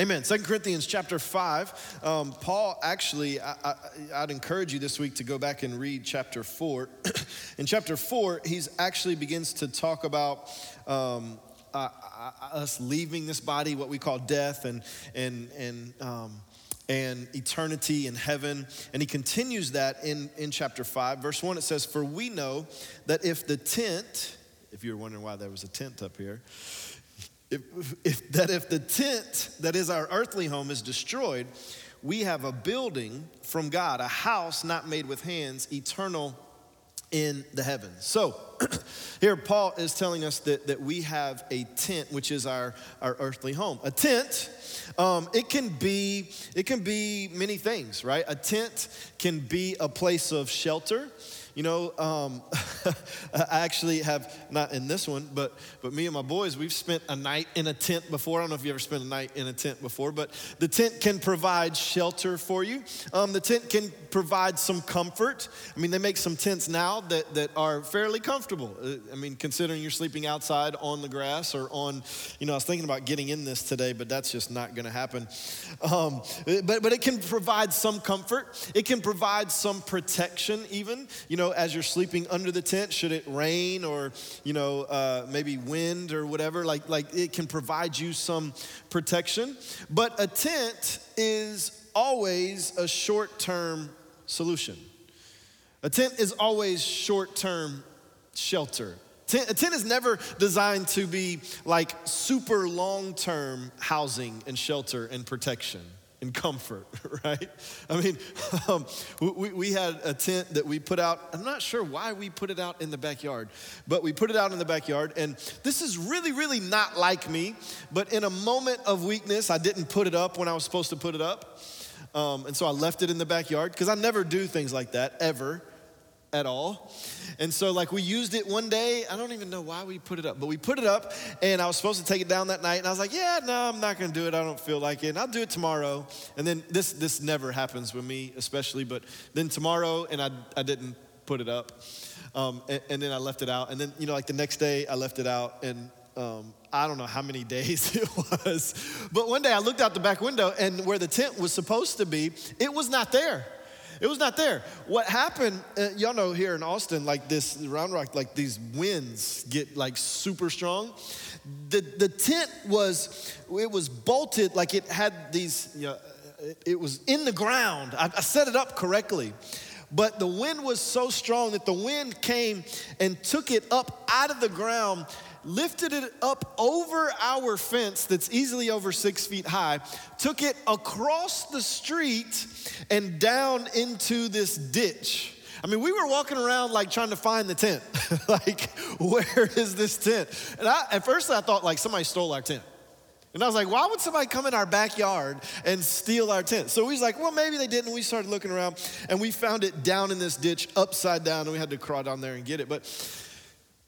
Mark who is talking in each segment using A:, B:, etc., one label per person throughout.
A: Amen. Second Corinthians chapter 5. Um, Paul actually, I, would encourage you this week to go back and read chapter 4. In chapter 4, he's actually begins to talk about um, uh, uh, us leaving this body, what we call death, and, and, and, um, and eternity in heaven. And he continues that in, in chapter 5. Verse 1, it says, For we know that if the tent, if you're wondering why there was a tent up here, if, if, that if the tent that is our earthly home is destroyed, we have a building from God, a house not made with hands, eternal in the heavens. So, here Paul is telling us that, that we have a tent, which is our, our earthly home. A tent, um, it can be it can be many things, right? A tent can be a place of shelter. You know, um, I actually have, not in this one, but, but me and my boys, we've spent a night in a tent before. I don't know if you ever spent a night in a tent before, but the tent can provide shelter for you. Um, the tent can provide some comfort. I mean, they make some tents now that, that are fairly comfortable. Uh, I mean, considering you're sleeping outside on the grass or on, you know, I was thinking about getting in this today, but that's just not going to happen. Um, but, but it can provide some comfort. It can provide some protection, even. You know, as you're sleeping under the tent, should it rain or, you know, uh, maybe wind or whatever, like, like it can provide you some protection. But a tent is always a short term solution. A tent is always short term shelter. a tent is never designed to be like super long term housing and shelter and protection and comfort, right? I mean, um, we, we had a tent that we put out. I'm not sure why we put it out in the backyard, but we put it out in the backyard. And this is really, really not like me, but in a moment of weakness, I didn't put it up when I was supposed to put it up. Um, and so I left it in the backyard because I never do things like that ever at all. And so, like, we used it one day. I don't even know why we put it up, but we put it up, and I was supposed to take it down that night. And I was like, yeah, no, I'm not to do it. I don't feel like it. And I'll do it tomorrow. And then this, this never happens with me, especially, but then tomorrow, and I, I didn't put it up. Um, and, and, then I left it out. And then, you know, like the next day, I left it out, and um, I don't know how many days it was. But one day I looked out the back window, and where the tent was supposed to be, it was not there. It was not there. What happened, uh, y'all know here in Austin, like this Round Rock, like these winds get like super strong. The, the tent was, it was bolted, like it had these, you know, it was in the ground. I, I set it up correctly. But the wind was so strong that the wind came and took it up out of the ground lifted it up over our fence that's easily over six feet high, took it across the street and down into this ditch. I mean, we were walking around like trying to find the tent. like, where is this tent? And I, at first I thought like somebody stole our tent. And I was like, why would somebody come in our backyard and steal our tent? So he's like, well, maybe they didn't. We started looking around and we found it down in this ditch, upside down, and we had to crawl down there and get it. But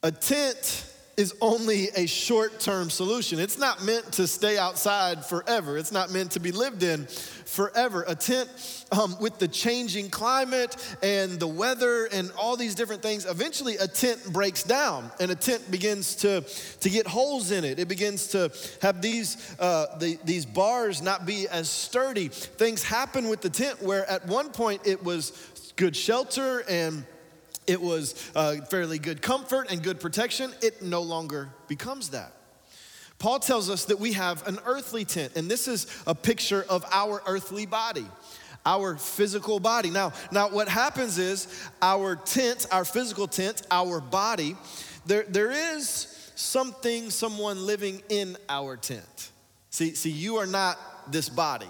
A: a tent is only a short term solution. It's not meant to stay outside forever, it's not meant to be lived in forever. A tent um, with the changing climate and the weather and all these different things, eventually a tent breaks down and a tent begins to, to get holes in it. It begins to have these, uh, the, these bars not be as sturdy. Things happen with the tent where at one point it was good shelter and it was uh, fairly good comfort and good protection. It no longer becomes that. Paul tells us that we have an earthly tent, and this is a picture of our earthly body, our physical body. Now, now what happens is our tent, our physical tent, our body, there, there is something, someone living in our tent. See, see, you are not this body.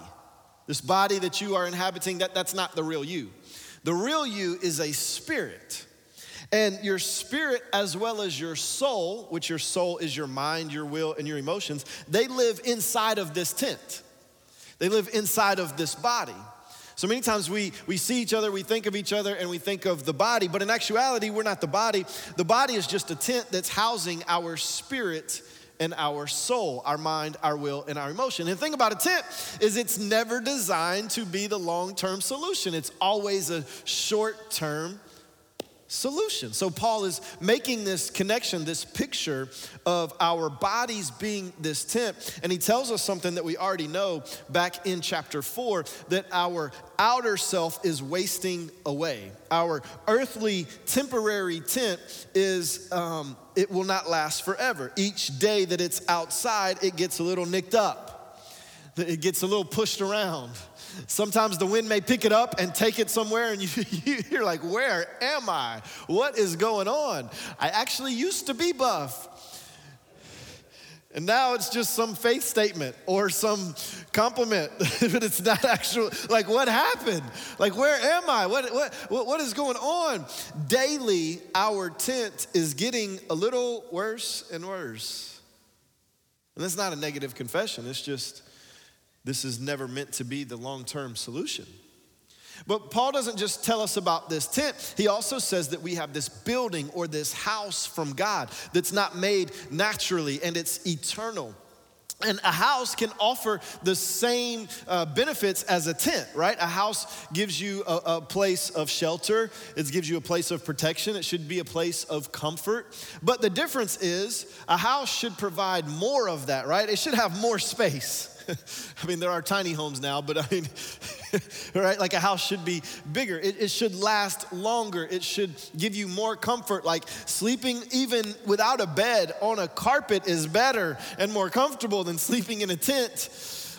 A: This body that you are inhabiting, that, that's not the real you. The real you is a spirit. And your spirit, as well as your soul, which your soul is your mind, your will, and your emotions, they live inside of this tent. They live inside of this body. So many times we, we see each other, we think of each other, and we think of the body, but in actuality, we're not the body. The body is just a tent that's housing our spirit and our soul, our mind, our will, and our emotion. And the thing about a tent is it's never designed to be the long term solution, it's always a short term solution. So Paul is making this connection, this picture of our bodies being this tent. And he tells us something that we already know back in chapter 4 that our outer self is wasting away. Our earthly temporary tent is um, it will not last forever. Each day that it's outside, it gets a little nicked up. It gets a little pushed around. Sometimes the wind may pick it up and take it somewhere, and you, you're like, Where am I? What is going on? I actually used to be buff. And now it's just some faith statement or some compliment, but it's not actual. Like, what happened? Like, where am I? What, what, what is going on? Daily, our tent is getting a little worse and worse. And that's not a negative confession, it's just this is never meant to be the long term solution. But Paul doesn't just tell us about this tent, he also says that we have this building or this house from God that's not made naturally and it's eternal. And a house can offer the same uh, benefits as a tent, right? A house gives you a, a, place of shelter, it gives you a place of protection, it should be a place of comfort. But the difference is a house should provide more of that, right? It should have more space. I mean, there are tiny homes now, but I mean, right? Like a house should be bigger. It, it, should last longer. It should give you more comfort. Like sleeping even without a bed on a carpet is better and more comfortable than sleeping in a tent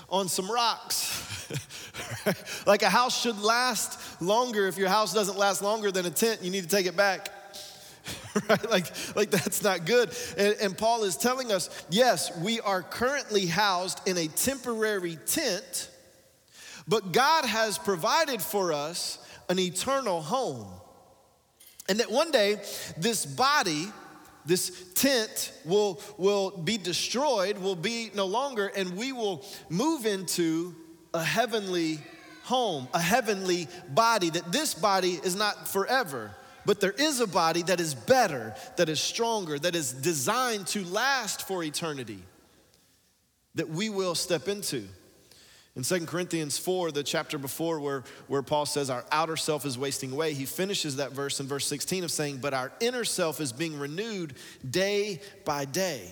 A: on some rocks. like a house should last longer. If your house doesn't last longer than a tent, you need to take it back. right? Like, like that's not good. And, and Paul is telling us yes, we are currently housed in a temporary tent, but God has provided for us an eternal home. And that one day, this body, this tent will, will be destroyed, will be no longer, and we will move into a heavenly home, a heavenly body, that this body is not forever. But there is a body that is better, that is stronger, that is designed to last for eternity that we will step into. In 2 Corinthians 4, the chapter before where, where Paul says our outer self is wasting away, he finishes that verse in verse 16 of saying, But our inner self is being renewed day by day.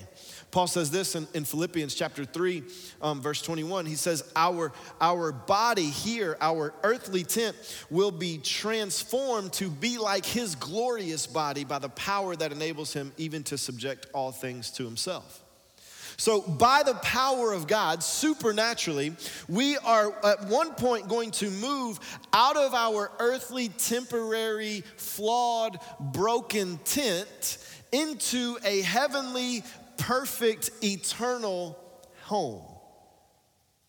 A: Paul says this in, in Philippians chapter 3, um, verse 21. He says, our, our body here, our earthly tent, will be transformed to be like his glorious body by the power that enables him even to subject all things to himself. So, by the power of God, supernaturally, we are at one point going to move out of our earthly, temporary, flawed, broken tent into a heavenly, perfect, eternal home.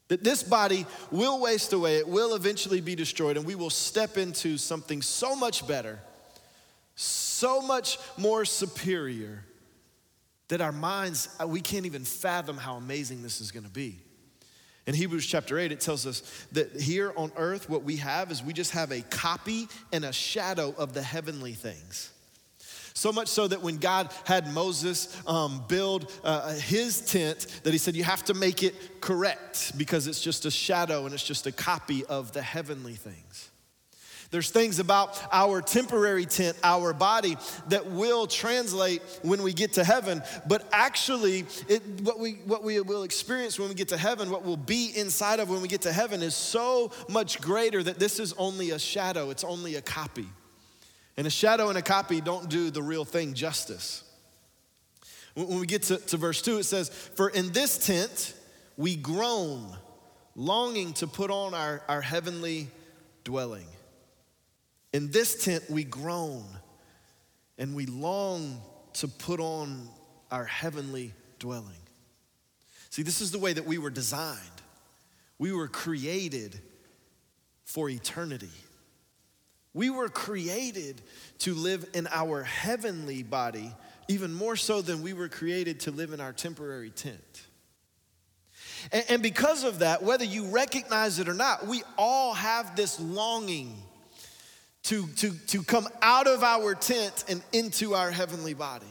A: That this body will waste away, it will eventually be destroyed, and we will step into something so much better, so much more superior, that our minds, uh, we can't even fathom how amazing this is gonna be. In Hebrews chapter 8, it tells us that here on earth, what we have is we just have a copy and a shadow of the heavenly things. So much so that when God had Moses um, build uh, his tent, that he said, You have to make it correct because it's just a shadow and it's just a copy of the heavenly things. There's things about our temporary tent, our body, that will translate when we get to heaven, but actually, it, what, we, what we will experience when we get to heaven, what will be inside of when we get to heaven, is so much greater that this is only a shadow, it's only a copy. And a shadow and a copy don't do the real thing justice. When we get to, to verse 2, it says, For in this tent we groan, longing to put on our, our heavenly dwelling. In this tent we groan and we long to put on our heavenly dwelling. See, this is the way that we were designed. We were created for eternity. We were created to live in our heavenly body, even more so than we were created to live in our temporary tent. And, and because of that, whether you recognize it or not, we all have this longing to, to, to come out of our tent and into our heavenly body.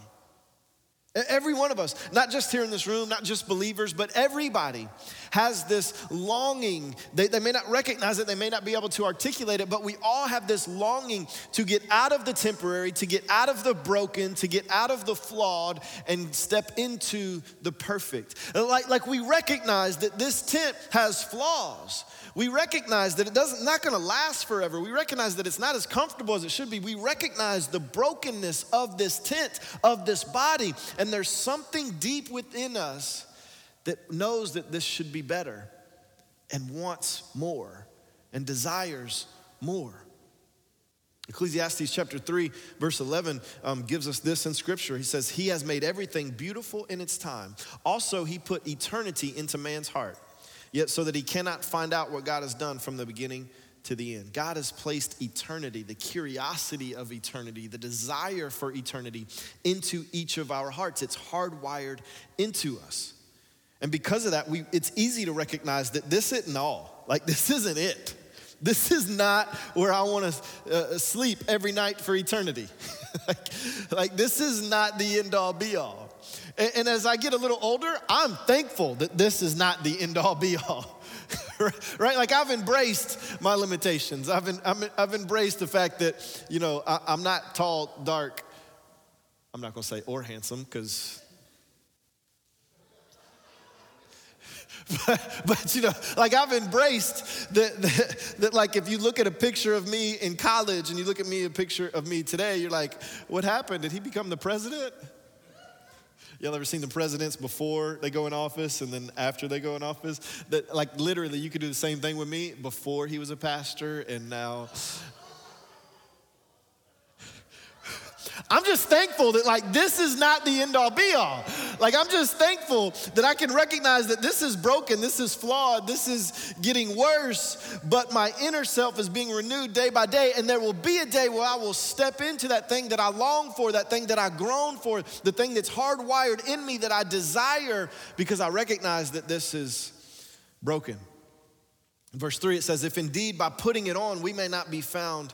A: Every one of us, not just here in this room, not just believers, but everybody has this longing. They, they may not recognize it, they may not be able to articulate it, but we all have this longing to get out of the temporary, to get out of the broken, to get out of the flawed, and step into the perfect. Like, like we recognize that this tent has flaws. We recognize that it doesn't not going to last forever. We recognize that it's not as comfortable as it should be. We recognize the brokenness of this tent, of this body, and there's something deep within us that knows that this should be better and wants more and desires more. Ecclesiastes chapter 3, verse 11 um, gives us this in scripture. He says, He has made everything beautiful in its time. Also, He put eternity into man's heart yet so that he cannot find out what God has done from the beginning to the end. God has placed eternity, the curiosity of eternity, the desire for eternity into each of our hearts. It's hardwired into us. And because of that, we, it's easy to recognize that this isn't all. Like, this isn't it. This is not where I want to uh, sleep every night for eternity. like, like, this is not the end all be all. And, and as I get a little older, I'm thankful that this is not the end all be all. right? Like I've embraced my limitations. I've, been, i have embraced the fact that, you know, I, I'm not tall, dark, I'm not gonna say or handsome, because But, but, you know, like I've embraced that, that, that, like, if you look at a picture of me in college and you look at me, a picture of me today, you're like, what happened? Did he become the president? Y'all ever seen the presidents before they go in office and then after they go in office? That like literally you could do the same thing with me before he was a pastor and now I'm just thankful that, like, this is not the end all be all. Like, I'm just thankful that I can recognize that this is broken, this is flawed, this is getting worse, but my inner self is being renewed day by day. And there will be a day where I will step into that thing that I long for, that thing that I groan for, the thing that's hardwired in me that I desire because I recognize that this is broken. verse 3, it says, If indeed by putting it on we may not be found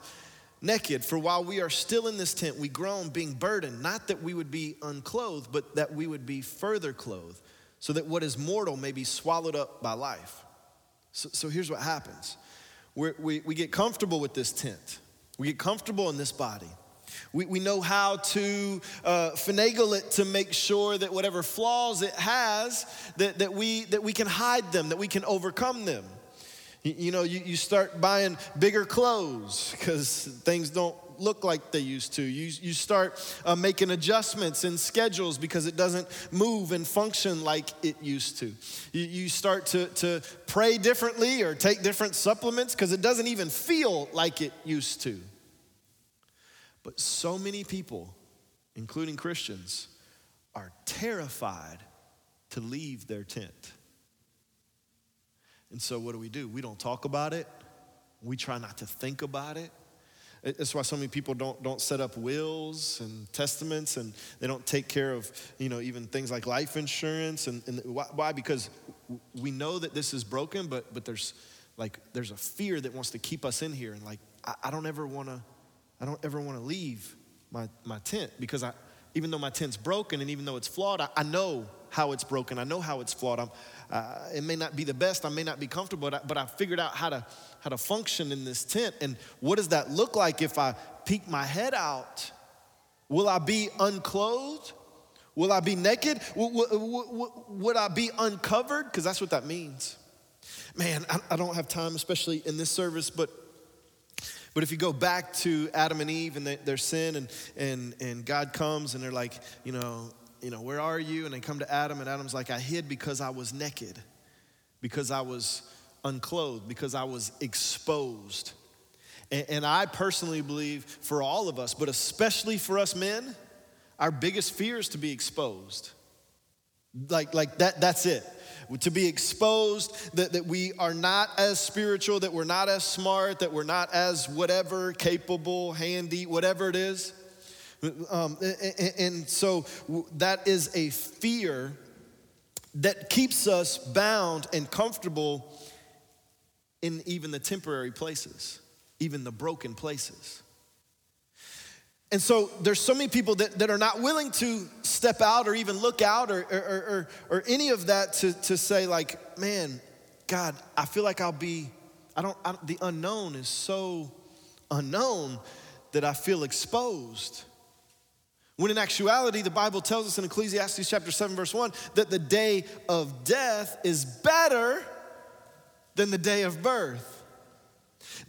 A: naked. For while we are still in this tent, we groan, being burdened, not that we would be unclothed, but that we would be further clothed, so that what is mortal may be swallowed up by life. So, so here's what happens We're, we we get comfortable with this tent, we get comfortable in this body. We, we know how to uh, finagle it to make sure that whatever flaws it has, that, that, we, that we can hide them, that we can overcome them. You, know, you, you start buying bigger clothes because things don't look like they used to. You, you start uh, making adjustments in schedules because it doesn't move and function like it used to. You, you start to, to pray differently or take different supplements because it doesn't even feel like it used to. But so many people, including Christians, are terrified to leave their tent. And so, what do we do? We don't talk about it. We try not to think about it. That's why so many people don't, don't set up wills and testaments and they don't take care of, you know, even things like life insurance. And, and why? Because we know that this is broken, but, but there's like, there's a fear that wants to keep us in here. And like, I, I don't ever want to, I don't ever want to leave my, my tent because I, even though my tent's broken and even though it's flawed, I, I know how it's broken. I know how it's flawed. I'm, uh, it may not be the best. I may not be comfortable, but I, but I figured out how to, how to function in this tent. And what does that look like if I peek my head out? Will I be unclothed? Will I be naked? Would I be uncovered? Because that's what that means. Man, I don't have time, especially in this service, but but if you go back to Adam and Eve and their sin, and, and, and God comes and they're like, you know, you know, where are you? And they come to Adam, and Adam's like, I hid because I was naked, because I was unclothed, because I was exposed. And, and I personally believe for all of us, but especially for us men, our biggest fear is to be exposed. Like, like that, that's it. To be exposed, that, that we are not as spiritual, that we're not as smart, that we're not as whatever, capable, handy, whatever it is. Um, and, and so that is a fear that keeps us bound and comfortable in even the temporary places, even the broken places. And so there's so many people that, that are not willing to step out or even look out or, or, or, or any of that to, to say, like, man, God, I feel like I'll be, I don't, I, the unknown is so unknown that I feel exposed. When in actuality, the Bible tells us in Ecclesiastes chapter 7, verse 1, that the day of death is better than the day of birth.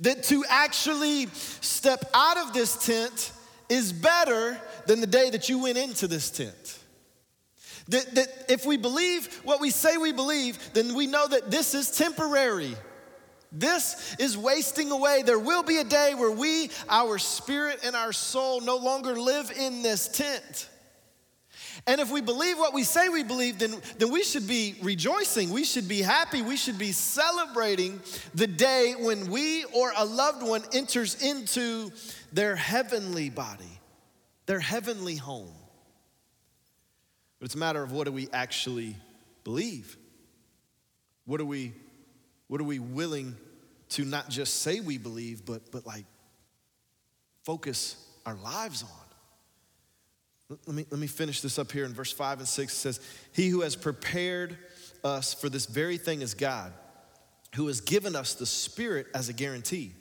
A: That to actually step out of this tent is better than the day that you went into this tent. That, that if we believe what we say we believe, then we know that this is temporary. This is wasting away. There will be a day where we, our spirit and our soul, no longer live in this tent. And if we believe what we say we believe, then, then we should be rejoicing. We should be happy. We should be celebrating the day when we or a loved one enters into their heavenly body, their heavenly home. But it's a matter of what do we actually believe? What do we, what are we willing to not just say we believe, but, but like focus our lives on? Let me, let me finish this up here in verse 5 and 6. It says, He who has prepared us for this very thing is God, who has given us the Spirit as a guarantee.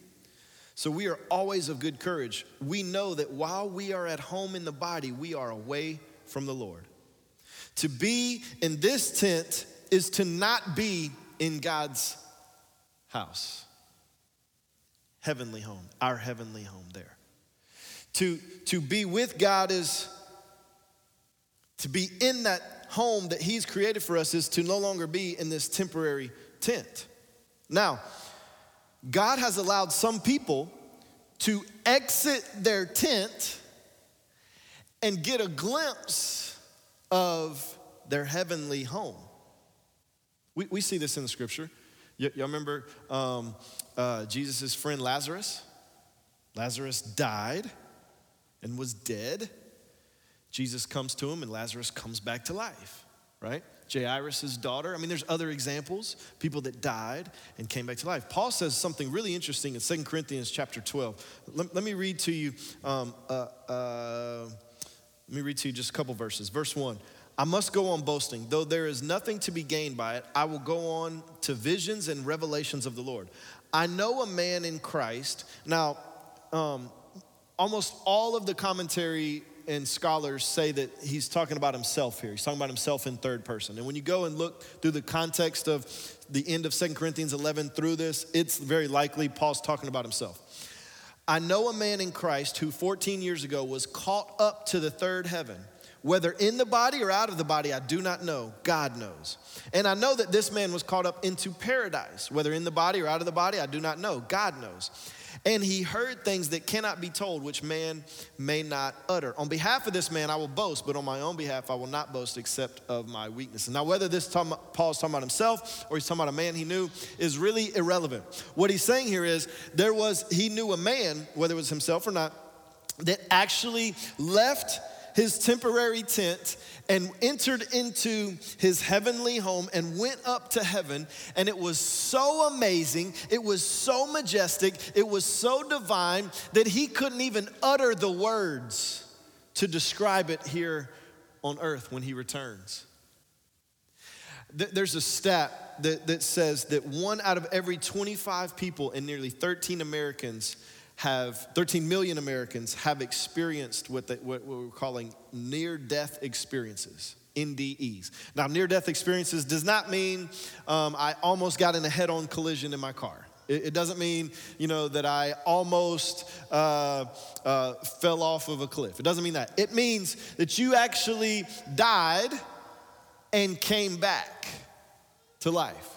A: So we are always of good courage. We know that while we are at home in the body, we are away from the Lord. To be in this tent is to not be in God's house, heavenly home, our heavenly home there. To, to be with God is to be in that home that He's created for us, is to no longer be in this temporary tent. Now, God has allowed some people to exit their tent and get a glimpse of their heavenly home. We, we see this in the scripture. Y- y'all remember um, uh, Jesus' friend Lazarus? Lazarus died and was dead. Jesus comes to him, and Lazarus comes back to life, right? Jairus' daughter. I mean, there's other examples, people that died and came back to life. Paul says something really interesting in 2 Corinthians chapter 12. Let, let me read to you, um, uh, uh, let me read to you just a couple verses. Verse 1. I must go on boasting, though there is nothing to be gained by it. I will go on to visions and revelations of the Lord. I know a man in Christ. Now, um, almost all of the commentary and scholars say that he's talking about himself here. He's talking about himself in third person. And when you go and look through the context of the end of Second Corinthians 11 through this, it's very likely Paul's talking about himself. I know a man in Christ who 14 years ago was caught up to the third heaven. Whether in the body or out of the body, I do not know. God knows. And I know that this man was caught up into paradise. Whether in the body or out of the body, I do not know. God knows. And he heard things that cannot be told, which man may not utter. On behalf of this man, I will boast, but on my own behalf, I will not boast except of my weakness. Now, whether this talking, Paul's talking about himself or he's talking about a man he knew is really irrelevant. What he's saying here is there was, he knew a man, whether it was himself or not, that actually left his temporary tent and entered into his heavenly home and went up to heaven. And it was so amazing, it was so majestic, it was so divine that he couldn't even utter the words to describe it here on earth when he returns. There's a stat that, that says that one out of every 25 people and nearly 13 Americans have 13 million Americans have experienced what, they, what we're calling near death experiences. NDEs. Now, near death experiences does not mean um, I almost got in a head on collision in my car. It, doesn't mean, you know, that I almost uh, uh, fell off of a cliff. It doesn't mean that. It means that you actually died and came back to life.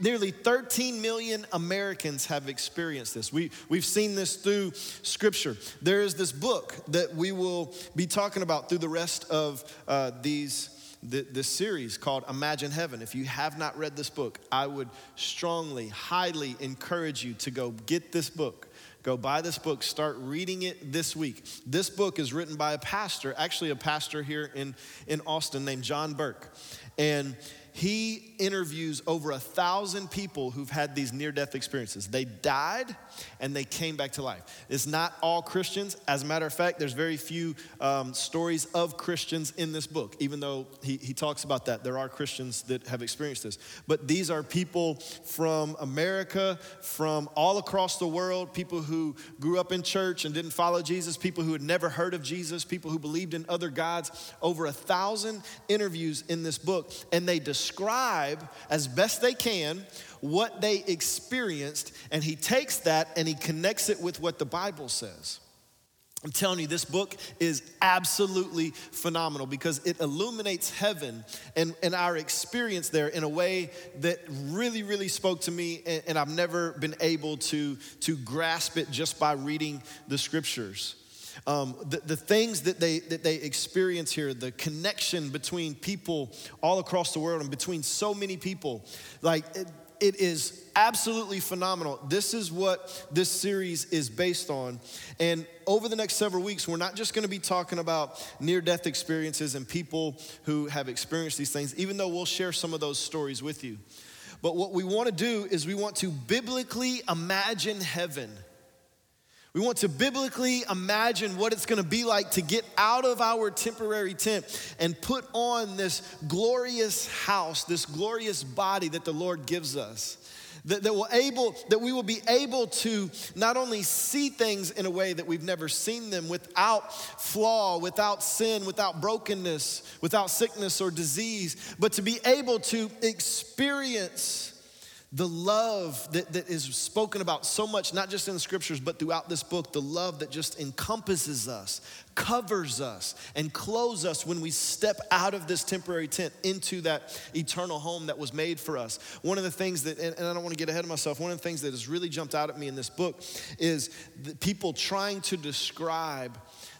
A: Nearly 13 million Americans have experienced this. We, we've seen this through scripture. There is this book that we will be talking about through the rest of uh, these, th- this series called Imagine Heaven. If you have not read this book, I would strongly, highly encourage you to go get this book. Go buy this book, start reading it this week. This book is written by a pastor, actually, a pastor here in, in Austin named John Burke. And he interviews over a thousand people who've had these near death experiences. They died and they came back to life. It's not all Christians. As a matter of fact, there's very few um, stories of Christians in this book, even though he, he talks about that. There are Christians that have experienced this. But these are people from America, from all across the world, people who grew up in church and didn't follow Jesus, people who had never heard of Jesus, people who believed in other gods. Over a thousand interviews in this book, and they describe as best they can what they experienced, and he takes that and he connects it with what the Bible says. I'm telling you, this book is absolutely phenomenal because it illuminates heaven and, and our experience there in a way that really, really spoke to me, and, and I've never been able to, to grasp it just by reading the scriptures. Um, the, the things that they, that they experience here, the connection between people all across the world and between so many people, like it, it is absolutely phenomenal. This is what this series is based on. And over the next several weeks, we're not just going to be talking about near death experiences and people who have experienced these things, even though we'll share some of those stories with you. But what we want to do is we want to biblically imagine heaven. We want to biblically imagine what it's going to be like to get out of our temporary tent and put on this glorious house, this glorious body that the Lord gives us. That, that, will able, that we will be able to not only see things in a way that we've never seen them without flaw, without sin, without brokenness, without sickness or disease, but to be able to experience the love that, that is spoken about so much, not just in the scriptures, but throughout this book, the love that just encompasses us, covers us, and clothes us when we step out of this temporary tent into that eternal home that was made for us. One of the things that, and, and I don't want to get ahead of myself, one of the things that has really jumped out at me in this book is people trying to describe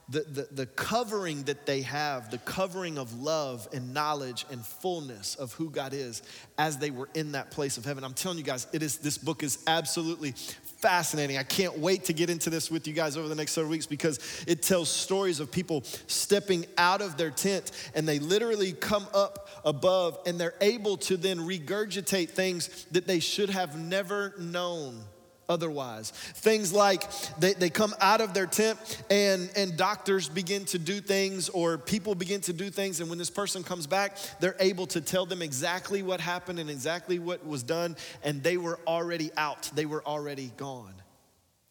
A: the, the, the covering that they have, the covering of love and knowledge and fullness of who God is as they were in that place of heaven. I'm telling you guys, it is this book is absolutely fascinating. I can't wait to get into this with you guys over the next several weeks because it tells stories of people stepping out of their tent and they literally come up above and they're able to then regurgitate things that they should have never known otherwise. Things like they, they come out of their tent and, and doctors begin to do things or people begin to do things. And when this person comes back, they're able to tell them exactly what happened and exactly what was done. And they were already out, they were already gone.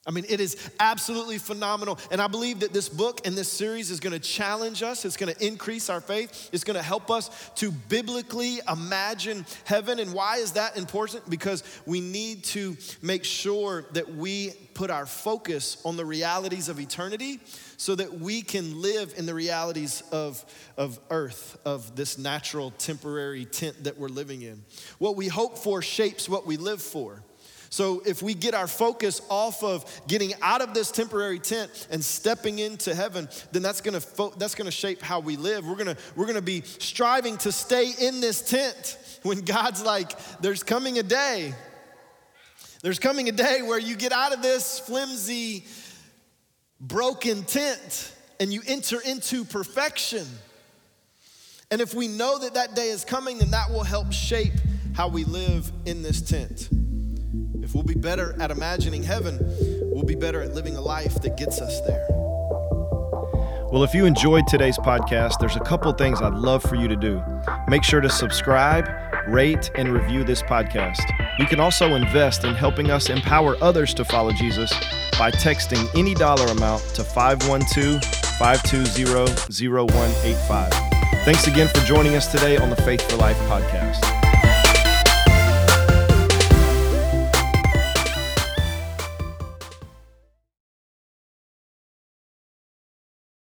A: I mean, it is absolutely phenomenal. And I believe that this book and this series is going to challenge us. It's going to increase our faith. It's going to help us to biblically imagine heaven. And why is that important? Because we need to make sure that we put our focus on the realities of eternity so that we can live in the realities of, of earth, of this natural temporary tent that we're living in. What we hope for shapes what we live for. So if we get our focus off of getting out of this temporary tent and stepping into heaven, then that's gonna, fo- that's gonna shape how we live. We're gonna, we're gonna be striving to stay in this tent when God's like, there's coming a day. There's coming a day where you get out of this flimsy, broken tent and you enter into perfection. And if we know that that day is coming, then that will help shape how we live in this tent. If we'll be better at imagining heaven, we'll be better at living a life that gets us there.
B: Well, if you enjoyed today's podcast, there's a couple things I'd love for you to do. Make sure to subscribe, rate, and review this podcast. You can also invest in helping us empower others to follow Jesus by texting any dollar amount to 512 520 0185. Thanks again for joining us today on the Faith for Life podcast.